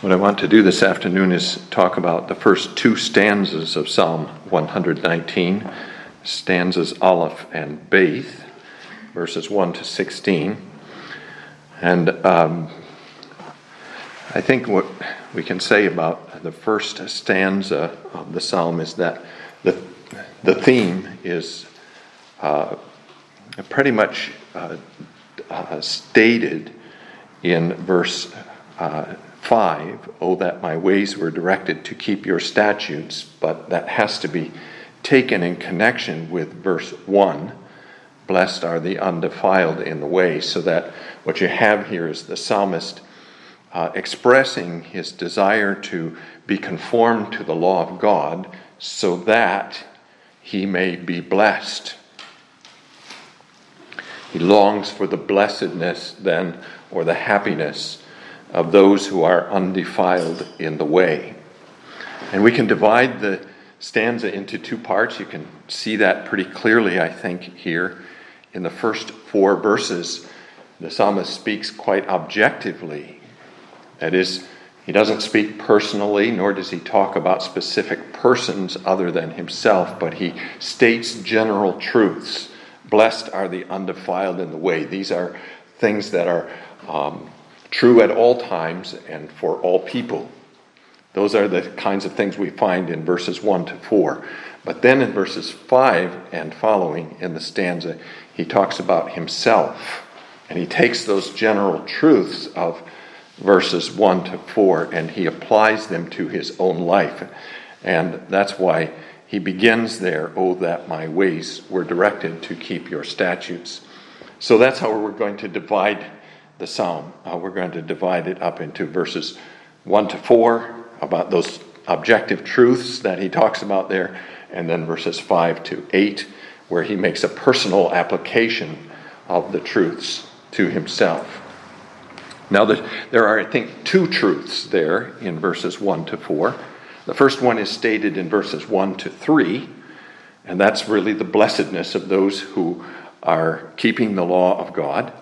What I want to do this afternoon is talk about the first two stanzas of Psalm 119, stanzas Aleph and Beth, verses 1 to 16. And um, I think what we can say about the first stanza of the psalm is that the, the theme is uh, pretty much uh, uh, stated in verse uh, 5 Oh, that my ways were directed to keep your statutes, but that has to be taken in connection with verse 1 Blessed are the undefiled in the way, so that what you have here is the psalmist uh, expressing his desire to be conformed to the law of God so that he may be blessed. He longs for the blessedness then, or the happiness of those who are undefiled in the way. And we can divide the stanza into two parts. You can see that pretty clearly, I think, here. In the first four verses, the psalmist speaks quite objectively. That is, he doesn't speak personally, nor does he talk about specific persons other than himself, but he states general truths. Blessed are the undefiled in the way. These are things that are um, true at all times and for all people. Those are the kinds of things we find in verses 1 to 4. But then in verses 5 and following in the stanza, he talks about himself. And he takes those general truths of verses 1 to 4 and he applies them to his own life. And that's why he begins there, Oh, that my ways were directed to keep your statutes. So that's how we're going to divide the psalm. Uh, we're going to divide it up into verses 1 to 4 about those objective truths that he talks about there, and then verses 5 to 8, where he makes a personal application of the truths to himself. Now, there are, I think, two truths there in verses 1 to 4. The first one is stated in verses 1 to 3, and that's really the blessedness of those who are keeping the law of God.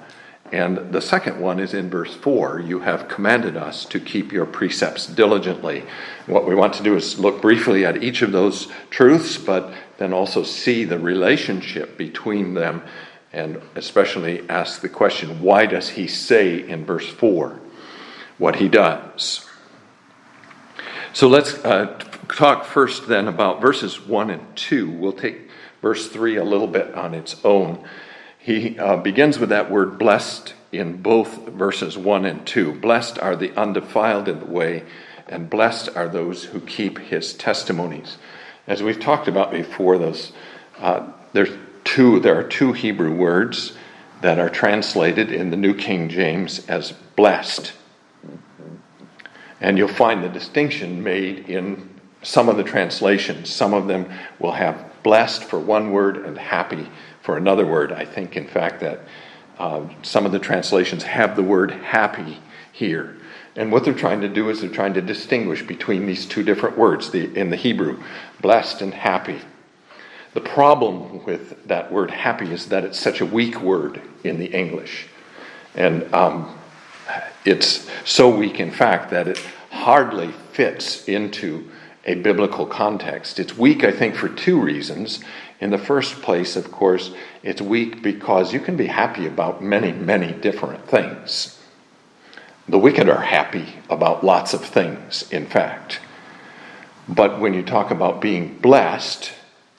And the second one is in verse 4 you have commanded us to keep your precepts diligently. What we want to do is look briefly at each of those truths, but then also see the relationship between them, and especially ask the question why does he say in verse 4 what he does? So let's uh, talk first then about verses 1 and 2. We'll take verse 3 a little bit on its own. He uh, begins with that word blessed in both verses 1 and 2. Blessed are the undefiled in the way, and blessed are those who keep his testimonies. As we've talked about before, those uh, there's two, there are two Hebrew words that are translated in the New King James as blessed. And you'll find the distinction made in some of the translations. Some of them will have blessed for one word and happy for another word. I think, in fact, that uh, some of the translations have the word happy here. And what they're trying to do is they're trying to distinguish between these two different words the, in the Hebrew, blessed and happy. The problem with that word happy is that it's such a weak word in the English. And um, it's so weak, in fact, that it hardly fits into a biblical context. It's weak, I think, for two reasons. In the first place, of course, it's weak because you can be happy about many, many different things. The wicked are happy about lots of things, in fact. But when you talk about being blessed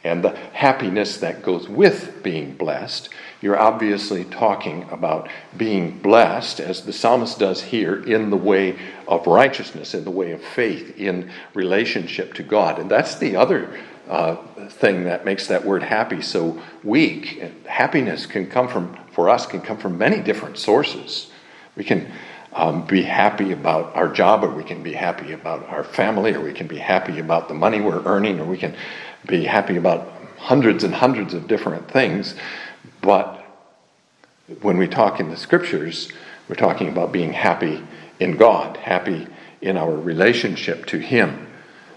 and the happiness that goes with being blessed, you're obviously talking about being blessed, as the psalmist does here, in the way of righteousness, in the way of faith, in relationship to God. And that's the other uh, thing that makes that word happy so weak. Happiness can come from, for us, can come from many different sources. We can um, be happy about our job, or we can be happy about our family, or we can be happy about the money we're earning, or we can be happy about hundreds and hundreds of different things. But when we talk in the scriptures, we're talking about being happy in God, happy in our relationship to Him.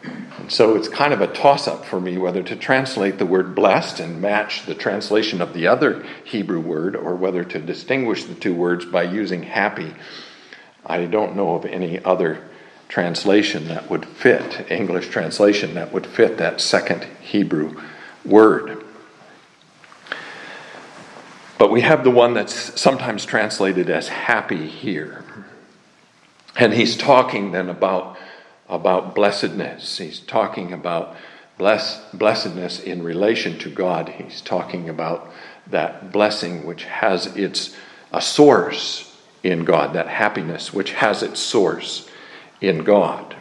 And so it's kind of a toss up for me whether to translate the word blessed and match the translation of the other Hebrew word or whether to distinguish the two words by using happy. I don't know of any other translation that would fit, English translation that would fit that second Hebrew word. But we have the one that's sometimes translated as happy here. And he's talking then about, about blessedness. He's talking about bless, blessedness in relation to God. He's talking about that blessing which has its a source in God, that happiness which has its source in God.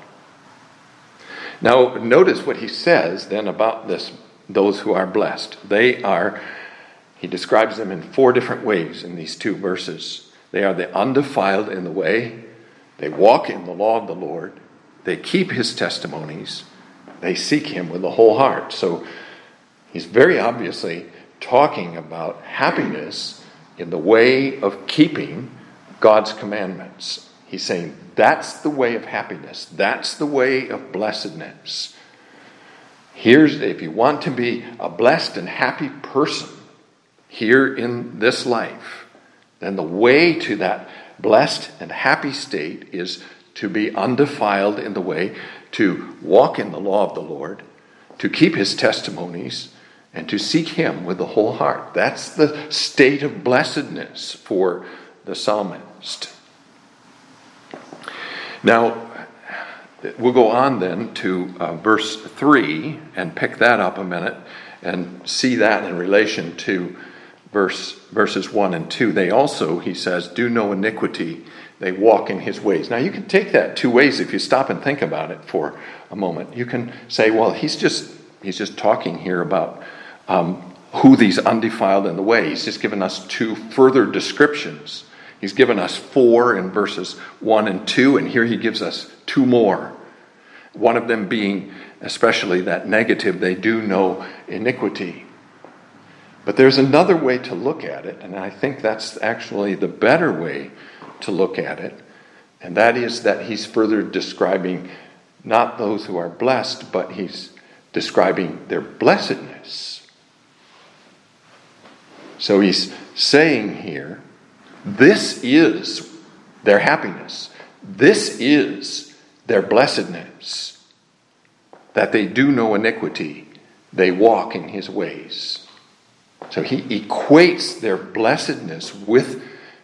Now, notice what he says then about this those who are blessed. They are he describes them in four different ways in these two verses. They are the undefiled in the way, they walk in the law of the Lord, they keep his testimonies, they seek him with the whole heart. So he's very obviously talking about happiness in the way of keeping God's commandments. He's saying that's the way of happiness, that's the way of blessedness. Here's if you want to be a blessed and happy person, here in this life, then the way to that blessed and happy state is to be undefiled in the way, to walk in the law of the Lord, to keep his testimonies, and to seek him with the whole heart. That's the state of blessedness for the psalmist. Now, we'll go on then to uh, verse 3 and pick that up a minute and see that in relation to verse, verses 1 and 2, they also, he says, do no iniquity. They walk in his ways. Now, you can take that two ways if you stop and think about it for a moment. You can say, well, he's just, he's just talking here about um, who these undefiled in the way. He's just given us two further descriptions. He's given us four in verses 1 and 2, and here he gives us two more. One of them being especially that negative, they do no iniquity. But there's another way to look at it, and I think that's actually the better way to look at it, and that is that he's further describing not those who are blessed, but he's describing their blessedness. So he's saying here, this is their happiness. This is their blessedness. That they do no iniquity, they walk in his ways. So he equates their blessedness with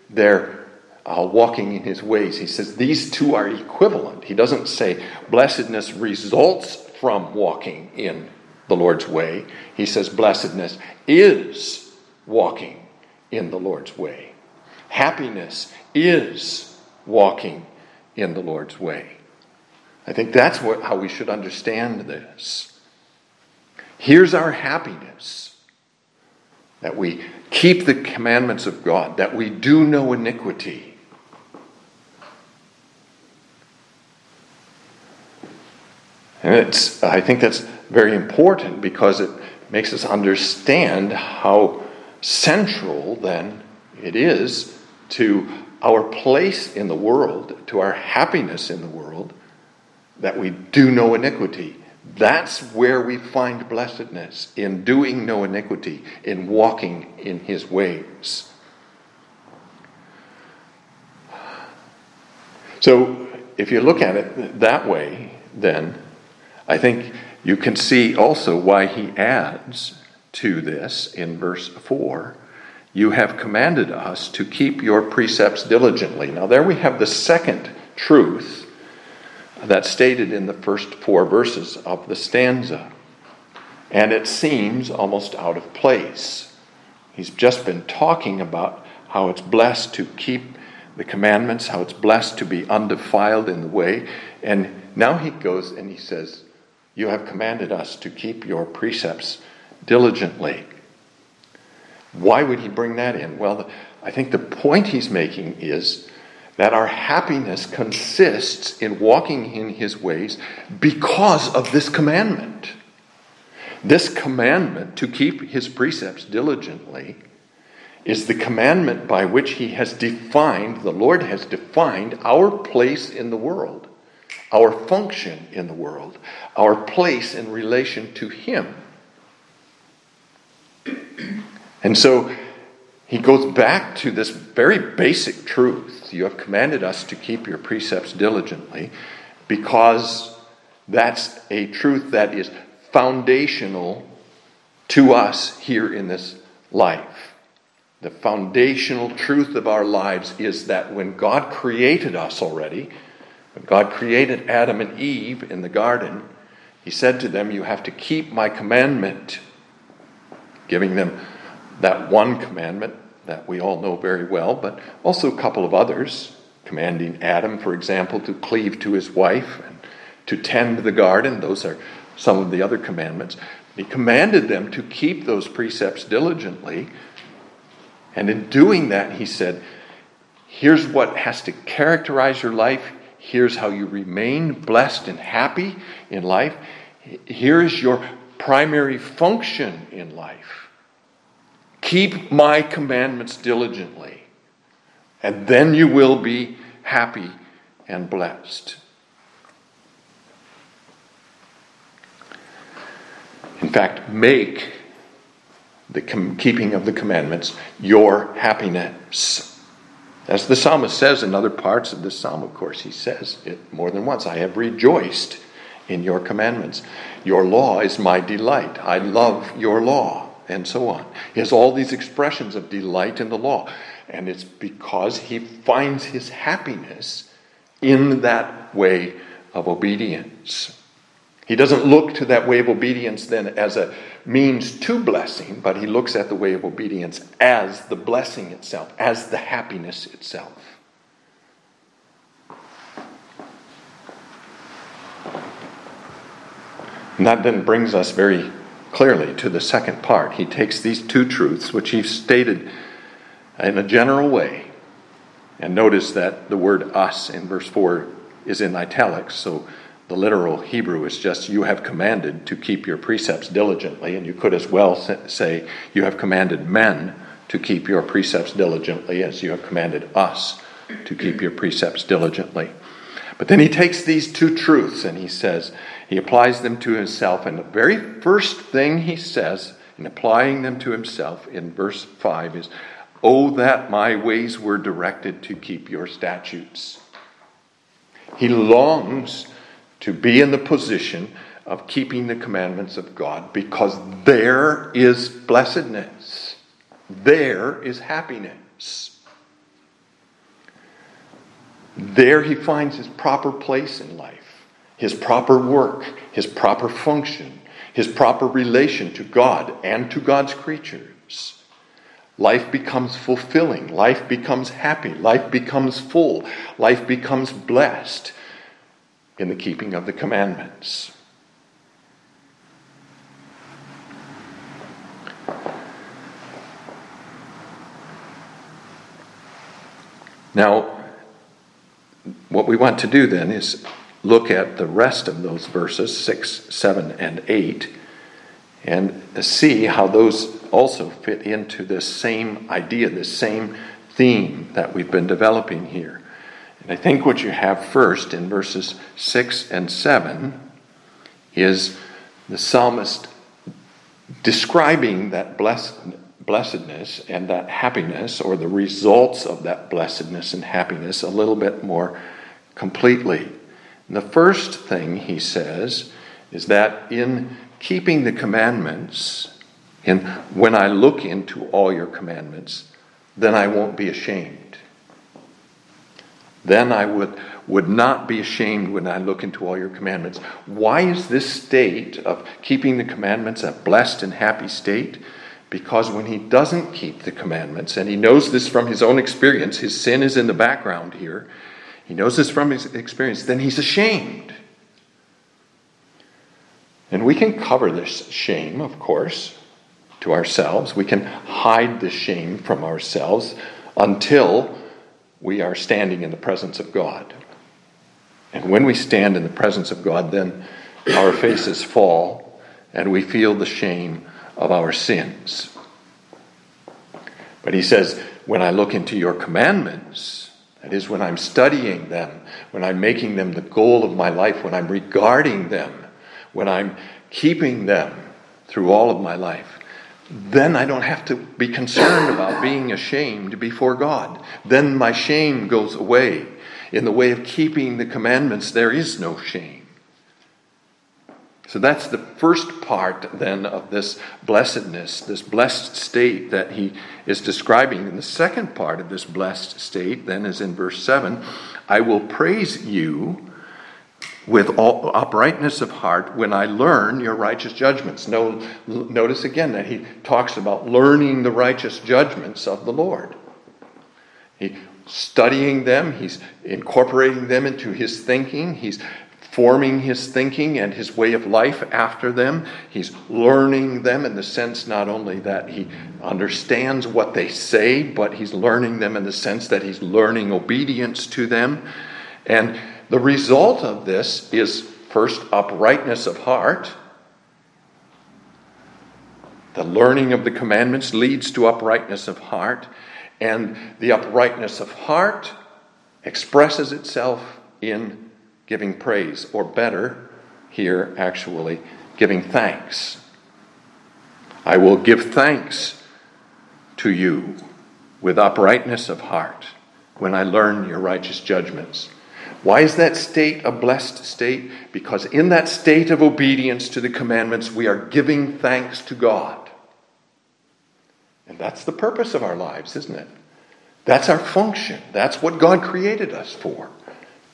their uh, walking in his ways. He says these two are equivalent. He doesn't say blessedness results from walking in the Lord's way. He says blessedness is walking in the Lord's way. Happiness is walking in the Lord's way. I think that's what, how we should understand this. Here's our happiness that we keep the commandments of God, that we do no iniquity. And it's, I think that's very important because it makes us understand how central then it is to our place in the world, to our happiness in the world, that we do no iniquity. That's where we find blessedness in doing no iniquity, in walking in his ways. So, if you look at it that way, then I think you can see also why he adds to this in verse 4 You have commanded us to keep your precepts diligently. Now, there we have the second truth that's stated in the first four verses of the stanza. And it seems almost out of place. He's just been talking about how it's blessed to keep the commandments, how it's blessed to be undefiled in the way. And now he goes and he says, You have commanded us to keep your precepts diligently. Why would he bring that in? Well, I think the point he's making is that our happiness consists in walking in his ways because of this commandment. This commandment to keep his precepts diligently is the commandment by which he has defined, the Lord has defined our place in the world, our function in the world, our place in relation to him. And so he goes back to this very basic truth. You have commanded us to keep your precepts diligently. because that's a truth that is foundational to us here in this life. The foundational truth of our lives is that when God created us already, when God created Adam and Eve in the garden, He said to them, You have to keep my commandment, giving them that one commandment that we all know very well, but also a couple of others, commanding Adam, for example, to cleave to his wife and to tend the garden. Those are some of the other commandments. He commanded them to keep those precepts diligently. And in doing that, he said, Here's what has to characterize your life. Here's how you remain blessed and happy in life. Here is your primary function in life. Keep my commandments diligently, and then you will be happy and blessed. In fact, make the keeping of the commandments your happiness. As the psalmist says in other parts of this psalm, of course, he says it more than once I have rejoiced in your commandments. Your law is my delight. I love your law, and so on. He has all these expressions of delight in the law, and it's because he finds his happiness in that way of obedience. He doesn't look to that way of obedience then as a means to blessing, but he looks at the way of obedience as the blessing itself, as the happiness itself. And that then brings us very clearly to the second part. He takes these two truths, which he stated in a general way, and notice that the word us in verse 4 is in italics, so the literal Hebrew is just, you have commanded to keep your precepts diligently, and you could as well say, you have commanded men to keep your precepts diligently, as you have commanded us to keep your precepts diligently. But then he takes these two truths and he says, he applies them to himself, and the very first thing he says in applying them to himself in verse 5 is, Oh, that my ways were directed to keep your statutes. He longs to be in the position of keeping the commandments of God because there is blessedness, there is happiness. There he finds his proper place in life, his proper work, his proper function, his proper relation to God and to God's creatures. Life becomes fulfilling. Life becomes happy. Life becomes full. Life becomes blessed in the keeping of the commandments. Now, what we want to do then is look at the rest of those verses, 6, 7, and 8, and see how those also fit into this same idea, this same theme that we've been developing here. And I think what you have first in verses 6 and 7 is the psalmist describing that blessed, blessedness and that happiness, or the results of that blessedness and happiness, a little bit more completely. And the first thing he says is that in keeping the commandments, in when I look into all your commandments, then I won't be ashamed. Then I would, would not be ashamed when I look into all your commandments. Why is this state of keeping the commandments a blessed and happy state? Because when he doesn't keep the commandments, and he knows this from his own experience, his sin is in the background here, he knows this from his experience, then he's ashamed. And we can cover this shame, of course, to ourselves. We can hide the shame from ourselves until we are standing in the presence of God. And when we stand in the presence of God, then our faces fall and we feel the shame of our sins. But he says, when I look into your commandments, that is, when I'm studying them, when I'm making them the goal of my life, when I'm regarding them, when I'm keeping them through all of my life, then I don't have to be concerned about being ashamed before God. Then my shame goes away. In the way of keeping the commandments, there is no shame. So that's the first part then of this blessedness, this blessed state that he is describing. And the second part of this blessed state then is in verse 7 I will praise you with all uprightness of heart when I learn your righteous judgments. No, notice again that he talks about learning the righteous judgments of the Lord. He studying them, he's incorporating them into his thinking, he's forming his thinking and his way of life after them. He's learning them in the sense not only that he understands what they say, but he's learning them in the sense that he's learning obedience to them. And the result of this is first uprightness of heart. The learning of the commandments leads to uprightness of heart, and the uprightness of heart expresses itself in giving praise, or better, here actually, giving thanks. I will give thanks to you with uprightness of heart when I learn your righteous judgments. Why is that state a blessed state? Because in that state of obedience to the commandments, we are giving thanks to God. And that's the purpose of our lives, isn't it? That's our function. That's what God created us for,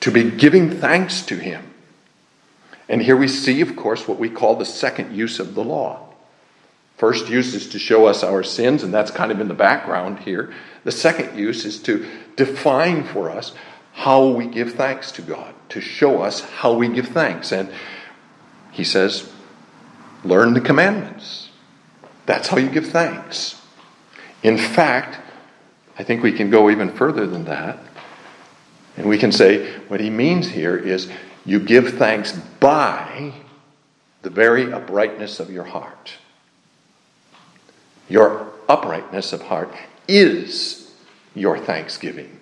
to be giving thanks to Him. And here we see, of course, what we call the second use of the law. First use is to show us our sins, and that's kind of in the background here. The second use is to define for us how we give thanks to God, to show us how we give thanks. And he says, learn the commandments. That's how you give thanks. In fact, I think we can go even further than that. And we can say what he means here is you give thanks by the very uprightness of your heart. Your uprightness of heart is your thanksgiving.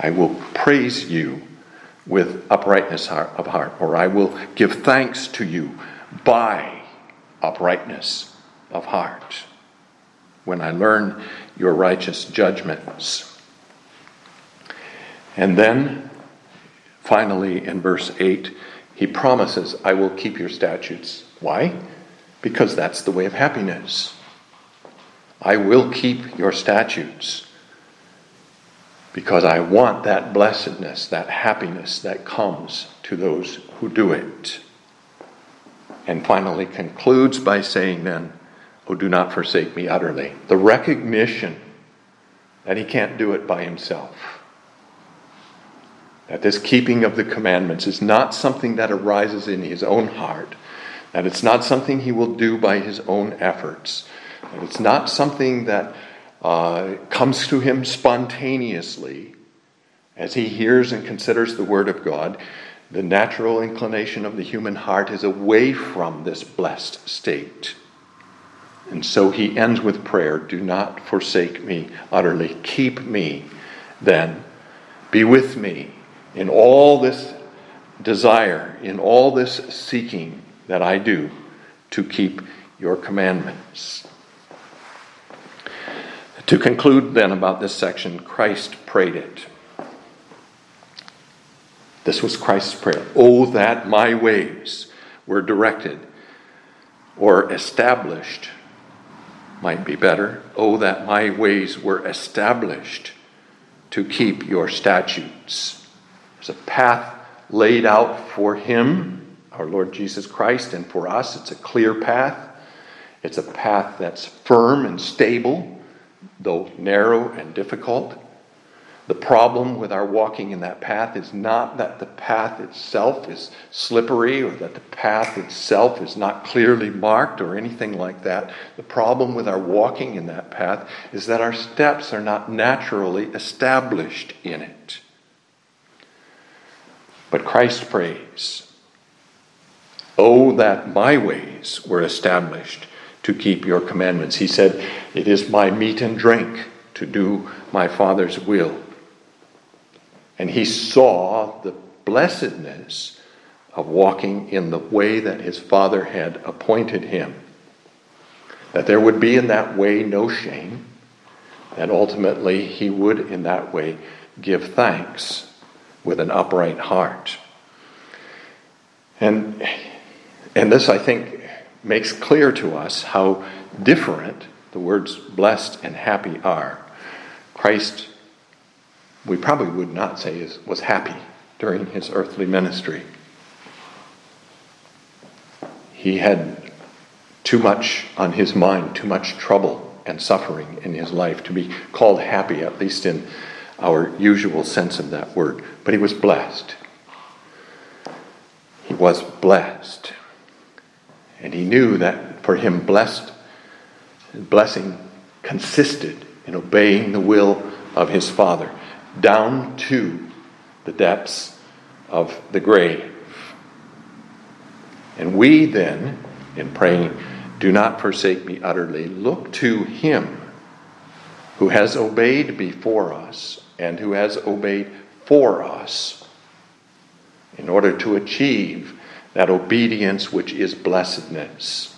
I will praise you with uprightness of heart, or I will give thanks to you by uprightness of heart when I learn your righteous judgments. And then, finally, in verse 8, he promises, I will keep your statutes. Why? Because that's the way of happiness. I will keep your statutes because I want that blessedness, that happiness that comes to those who do it. And finally concludes by saying, then, Oh, do not forsake me utterly. The recognition that he can't do it by himself. That this keeping of the commandments is not something that arises in his own heart, that it's not something he will do by his own efforts, that it's not something that uh, comes to him spontaneously as he hears and considers the Word of God. The natural inclination of the human heart is away from this blessed state. And so he ends with prayer Do not forsake me utterly. Keep me then. Be with me in all this desire, in all this seeking that I do to keep your commandments. To conclude then about this section, Christ prayed it. This was Christ's prayer. Oh, that my ways were directed or established, might be better. Oh, that my ways were established to keep your statutes. There's a path laid out for him, our Lord Jesus Christ, and for us. It's a clear path. It's a path that's firm and stable though narrow and difficult. The problem with our walking in that path is not that the path itself is slippery or that the path itself is not clearly marked or anything like that. The problem with our walking in that path is that our steps are not naturally established in it. But Christ prays, Oh, that my ways were established to keep your commandments. He said, It is my meat and drink to do my Father's will. And he saw the blessedness of walking in the way that his Father had appointed him. That there would be in that way no shame, that ultimately he would, in that way, give thanks with an upright heart. And, and this, I think, makes clear to us how different the words blessed and happy are. Christ, we probably would not say, is, was happy during his earthly ministry. He had too much on his mind, too much trouble and suffering in his life to be called happy, at least in our usual sense of that word. But he was blessed. He was blessed. And he knew that for him, blessed, blessing consisted in obeying the will of his Father down to the depths of the grave. And we then, in praying, do not forsake me utterly, look to him who has obeyed before us and who has obeyed for us in order to achieve that obedience which is blessedness.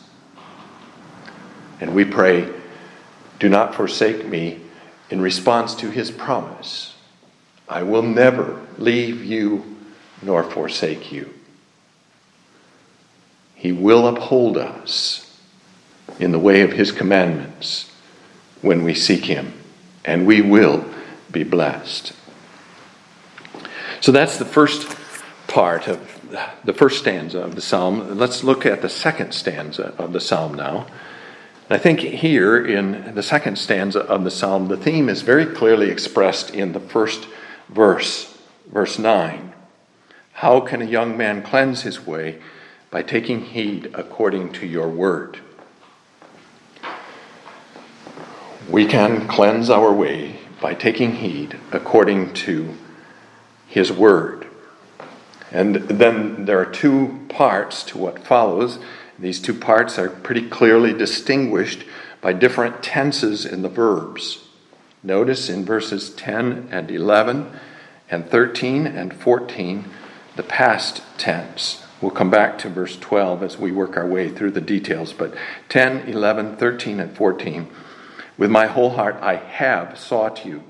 And we pray, do not forsake me in response to his promise I will never leave you nor forsake you. He will uphold us in the way of his commandments when we seek him, and we will be blessed. So that's the first part of the first stanza of the psalm. Let's look at the second stanza of the psalm now. I think here in the second stanza of the psalm, the theme is very clearly expressed in the first verse, verse 9. How can a young man cleanse his way? By taking heed according to your word. We can cleanse our way by taking heed according to his word. And then there are two parts to what follows. These two parts are pretty clearly distinguished by different tenses in the verbs. Notice in verses 10 and 11 and 13 and 14 the past tense. We'll come back to verse 12 as we work our way through the details, but 10, 11, 13, and 14. With my whole heart I have sought you.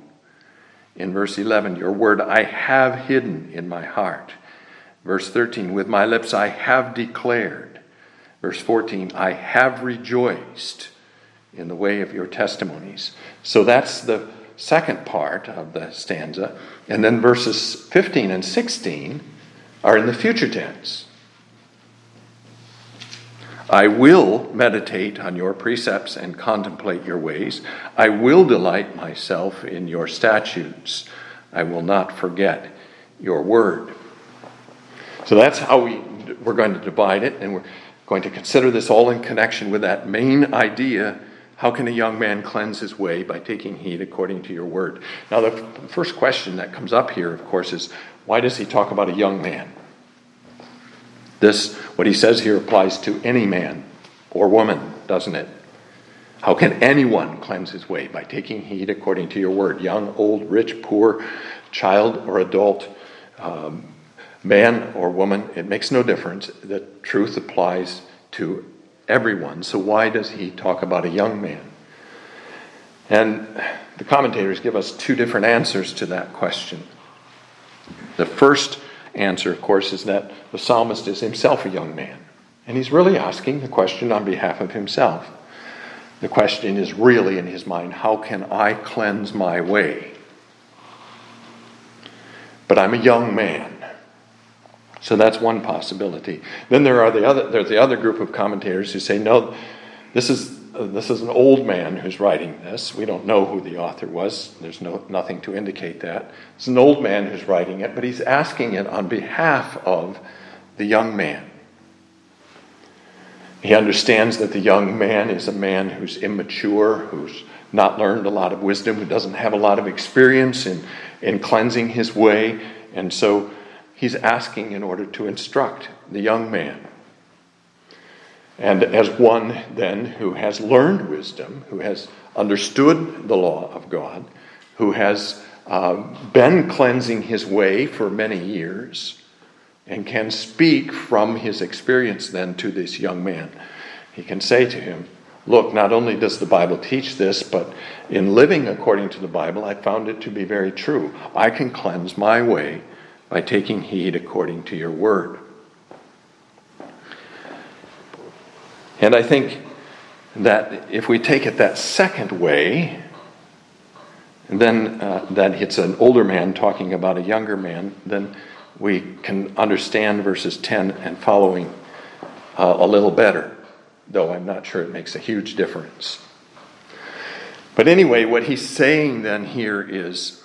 In verse 11, your word I have hidden in my heart. Verse 13, with my lips I have declared. Verse 14, I have rejoiced in the way of your testimonies. So that's the second part of the stanza. And then verses 15 and 16 are in the future tense. I will meditate on your precepts and contemplate your ways. I will delight myself in your statutes. I will not forget your word. So that's how we, we're going to divide it, and we're going to consider this all in connection with that main idea how can a young man cleanse his way? By taking heed according to your word. Now, the first question that comes up here, of course, is why does he talk about a young man? This, what he says here, applies to any man or woman, doesn't it? How can anyone cleanse his way? By taking heed according to your word. Young, old, rich, poor, child or adult, um, man or woman, it makes no difference. The truth applies to everyone. So, why does he talk about a young man? And the commentators give us two different answers to that question. The first answer, of course, is that the psalmist is himself a young man. And he's really asking the question on behalf of himself. The question is really in his mind how can I cleanse my way? But I'm a young man. So that's one possibility. Then there are the other there's the other group of commentators who say no this is uh, this is an old man who's writing this. We don't know who the author was. There's no nothing to indicate that. It's an old man who's writing it, but he's asking it on behalf of the young man. He understands that the young man is a man who's immature, who's not learned a lot of wisdom, who doesn't have a lot of experience in, in cleansing his way, and so he's asking in order to instruct the young man. And as one then who has learned wisdom, who has understood the law of God, who has uh, been cleansing his way for many years, and can speak from his experience then to this young man, he can say to him, look, not only does the Bible teach this, but in living according to the Bible, I found it to be very true. I can cleanse my way by taking heed according to your word. And I think that if we take it that second way, then uh, that it's an older man talking about a younger man, then we can understand verses 10 and following uh, a little better, though I'm not sure it makes a huge difference. But anyway, what he's saying then here is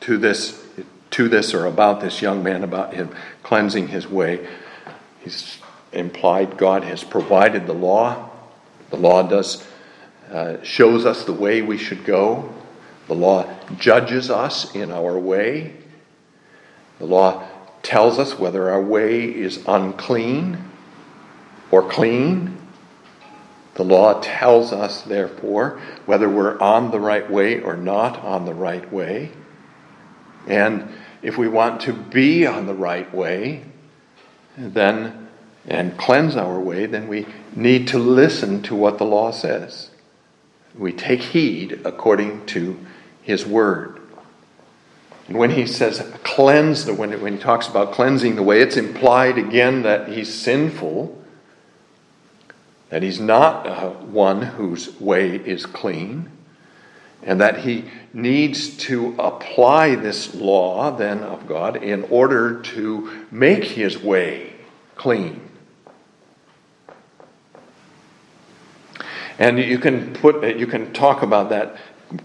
to this, to this or about this young man, about him cleansing his way, he's implied God has provided the law. The law does uh, shows us the way we should go. The law judges us in our way. The law tells us whether our way is unclean or clean. The law tells us, therefore, whether we're on the right way or not on the right way. And if we want to be on the right way, then and cleanse our way, then we need to listen to what the law says. We take heed according to his word. And when he says cleanse, the, when, when he talks about cleansing the way, it's implied again that he's sinful, that he's not uh, one whose way is clean, and that he needs to apply this law then of God in order to make his way clean. And you can put you can talk about that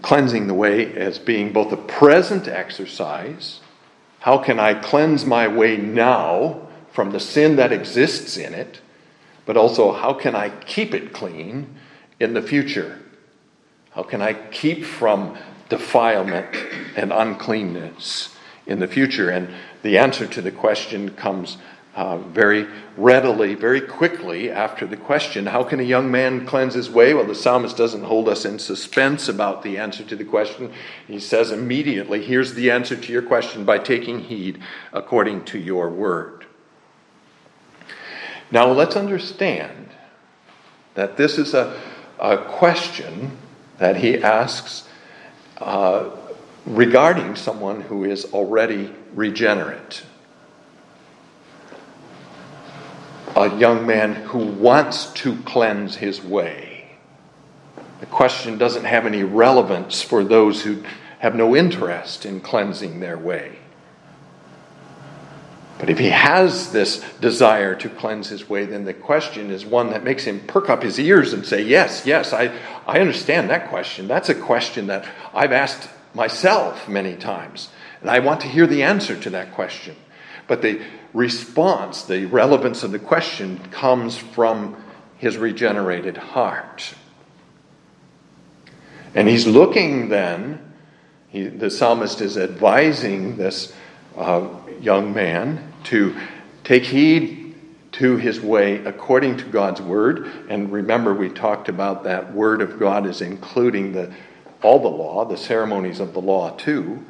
cleansing the way as being both a present exercise. How can I cleanse my way now from the sin that exists in it? But also, how can I keep it clean in the future? How can I keep from defilement and uncleanness in the future? And the answer to the question comes uh, very readily, very quickly after the question, How can a young man cleanse his way? Well, the psalmist doesn't hold us in suspense about the answer to the question. He says immediately, Here's the answer to your question by taking heed according to your word. Now, let's understand that this is a, a question that he asks uh, regarding someone who is already regenerate. a young man who wants to cleanse his way. The question doesn't have any relevance for those who have no interest in cleansing their way. But if he has this desire to cleanse his way, then the question is one that makes him perk up his ears and say, Yes, yes, I, I understand that question. That's a question that I've asked myself many times. And I want to hear the answer to that question. But the response, the relevance of the question, comes from his regenerated heart. And he's looking then, he, the psalmist is advising this uh, young man to take heed to his way according to God's word. And remember, we talked about that word of God is including the, all the law, the ceremonies of the law too.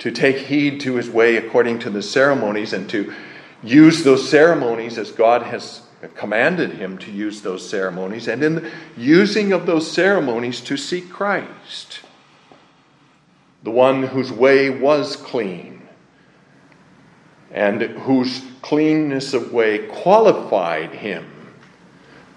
To take heed to his way according to the ceremonies and to use those ceremonies as God has commanded him to use those ceremonies, and in the using of those ceremonies to seek Christ, the one whose way was clean and whose cleanness of way qualified him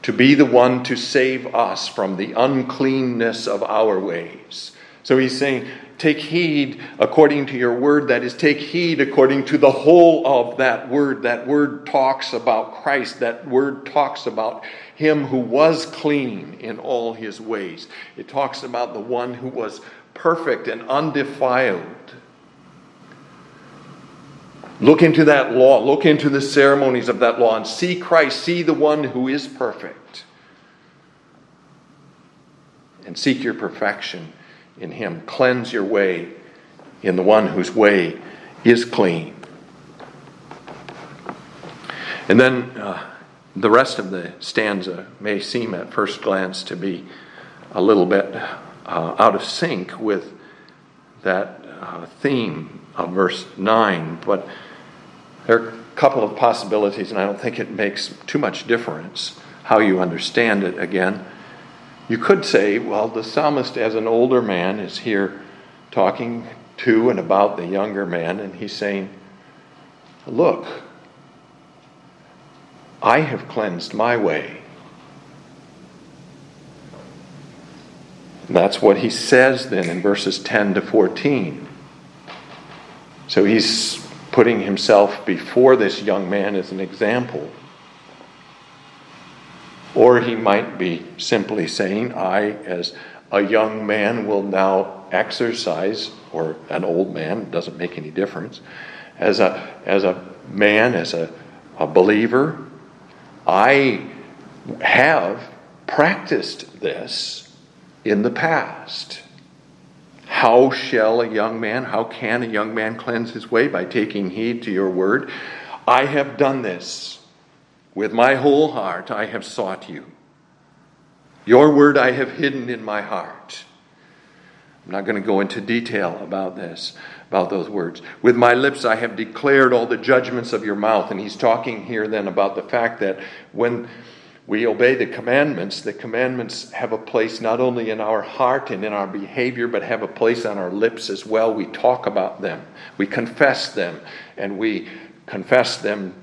to be the one to save us from the uncleanness of our ways. So he's saying, Take heed according to your word. That is, take heed according to the whole of that word. That word talks about Christ. That word talks about him who was clean in all his ways. It talks about the one who was perfect and undefiled. Look into that law, look into the ceremonies of that law, and see Christ, see the one who is perfect. And seek your perfection in him. Cleanse your way in the one whose way is clean. And then uh, the rest of the stanza may seem at first glance to be a little bit uh, out of sync with that uh, theme of verse 9, but there are a couple of possibilities, and I don't think it makes too much difference how you understand it again. You could say, well, the psalmist, as an older man, is here talking to and about the younger man, and he's saying, Look, I have cleansed my way. And that's what he says then in verses 10 to 14. So he's putting himself before this young man as an example. Or he might be simply saying, I, as a young man, will now exercise, or an old man, doesn't make any difference, as a, as a man, as a, a believer, I have practiced this in the past. How shall a young man, how can a young man cleanse his way? By taking heed to your word. I have done this. With my whole heart I have sought you. Your word I have hidden in my heart. I'm not going to go into detail about this, about those words. With my lips I have declared all the judgments of your mouth. And he's talking here then about the fact that when we obey the commandments, the commandments have a place not only in our heart and in our behavior, but have a place on our lips as well. We talk about them, we confess them, and we confess them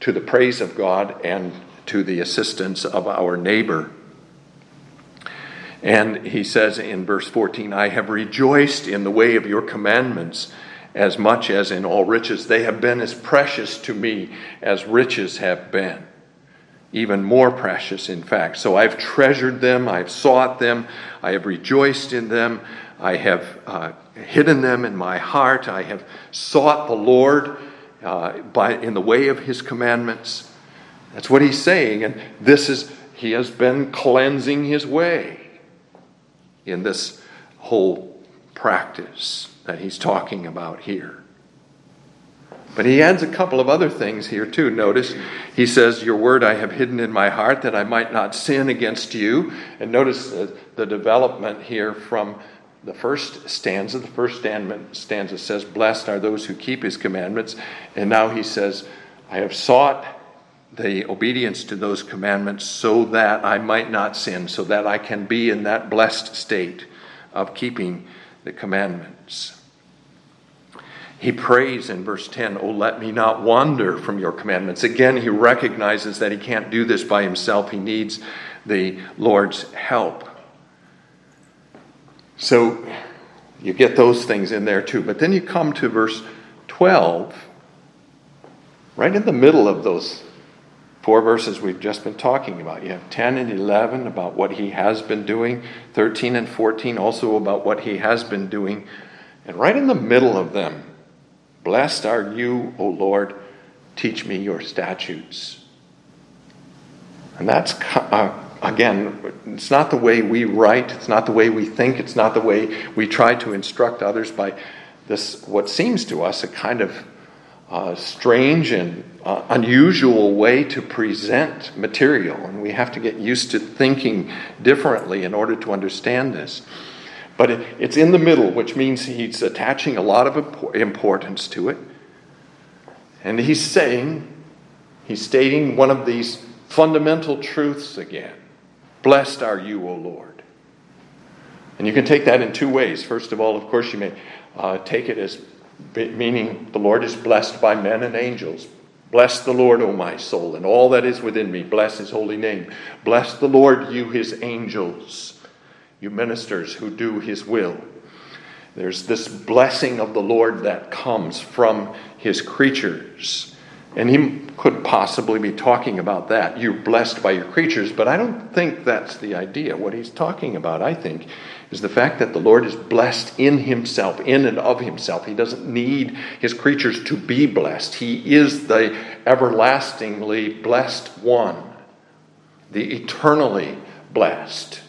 to the praise of God and to the assistance of our neighbor. And he says in verse 14, I have rejoiced in the way of your commandments as much as in all riches. They have been as precious to me as riches have been even more precious, in fact. So I've treasured them, I've sought them, I have rejoiced in them, I have uh, hidden them in my heart, I have sought the Lord uh, by, in the way of his commandments. That's what he's saying, and this is, he has been cleansing his way in this whole practice that he's talking about here. But he adds a couple of other things here, too. Notice he says, Your word I have hidden in my heart that I might not sin against you. And notice the, the development here from the first stanza. The first stanza says, Blessed are those who keep his commandments. And now he says, I have sought the obedience to those commandments so that I might not sin, so that I can be in that blessed state of keeping the commandments. He prays in verse 10, Oh, let me not wander from your commandments. Again, he recognizes that he can't do this by himself. He needs the Lord's help. So you get those things in there too. But then you come to verse 12, right in the middle of those four verses we've just been talking about. You have 10 and 11 about what he has been doing, 13 and 14 also about what he has been doing. And right in the middle of them, Blessed are you, O Lord, teach me your statutes. And that's, uh, again, it's not the way we write, it's not the way we think, it's not the way we try to instruct others by this, what seems to us a kind of uh, strange and uh, unusual way to present material. And we have to get used to thinking differently in order to understand this. But it's in the middle, which means he's attaching a lot of importance to it. And he's saying, he's stating one of these fundamental truths again Blessed are you, O Lord. And you can take that in two ways. First of all, of course, you may uh, take it as meaning the Lord is blessed by men and angels. Bless the Lord, O my soul, and all that is within me. Bless his holy name. Bless the Lord, you his angels you ministers who do his will. There's this blessing of the Lord that comes from his creatures. And he could possibly be talking about that. You're blessed by your creatures, but I don't think that's the idea. What he's talking about, I think, is the fact that the Lord is blessed in himself, in and of himself. He doesn't need his creatures to be blessed. He is the everlastingly blessed one, the eternally blessed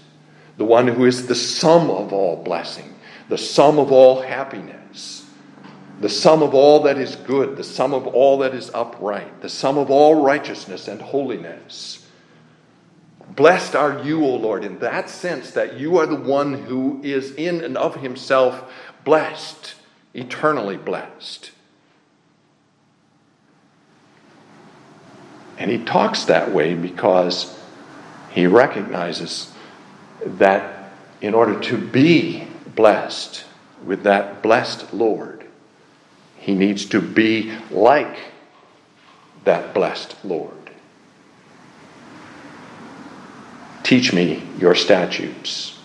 the one who is the sum of all blessing, the sum of all happiness, the sum of all that is good, the sum of all that is upright, the sum of all righteousness and holiness. Blessed are you, O Lord, in that sense that you are the one who is in and of himself blessed, eternally blessed. And he talks that way because he recognizes that in order to be blessed with that blessed Lord, he needs to be like that blessed Lord. Teach me your statutes.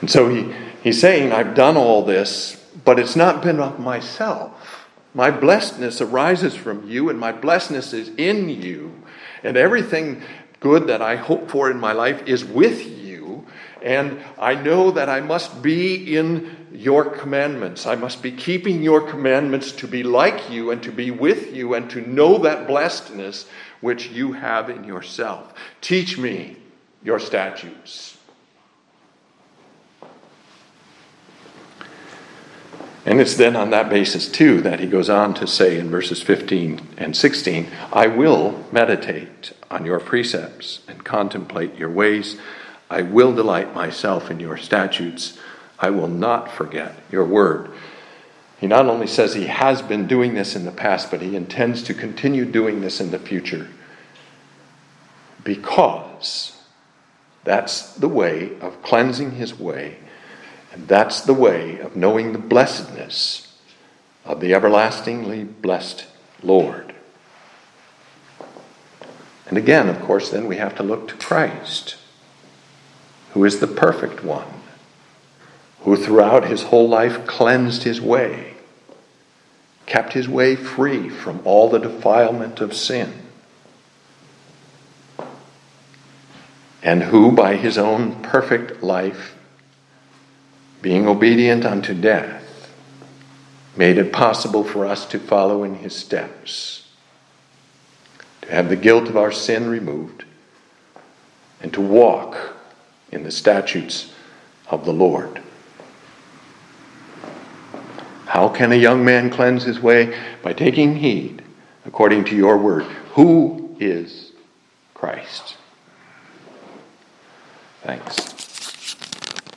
And so he, he's saying, I've done all this, but it's not been of myself. My blessedness arises from you, and my blessedness is in you. And everything good that I hope for in my life is with you. And I know that I must be in your commandments. I must be keeping your commandments to be like you and to be with you and to know that blessedness which you have in yourself. Teach me your statutes. And it's then on that basis, too, that he goes on to say in verses 15 and 16 I will meditate on your precepts and contemplate your ways. I will delight myself in your statutes. I will not forget your word. He not only says he has been doing this in the past, but he intends to continue doing this in the future because that's the way of cleansing his way and that's the way of knowing the blessedness of the everlastingly blessed Lord. And again, of course, then we have to look to Christ, who is the perfect one, who throughout his whole life cleansed his way, kept his way free from all the defilement of sin, and who, by his own perfect life, being obedient unto death, made it possible for us to follow in his steps, to have the guilt of our sin removed, and to walk in the statutes of the Lord. How can a young man cleanse his way? By taking heed, according to your word. Who is Christ? Thanks.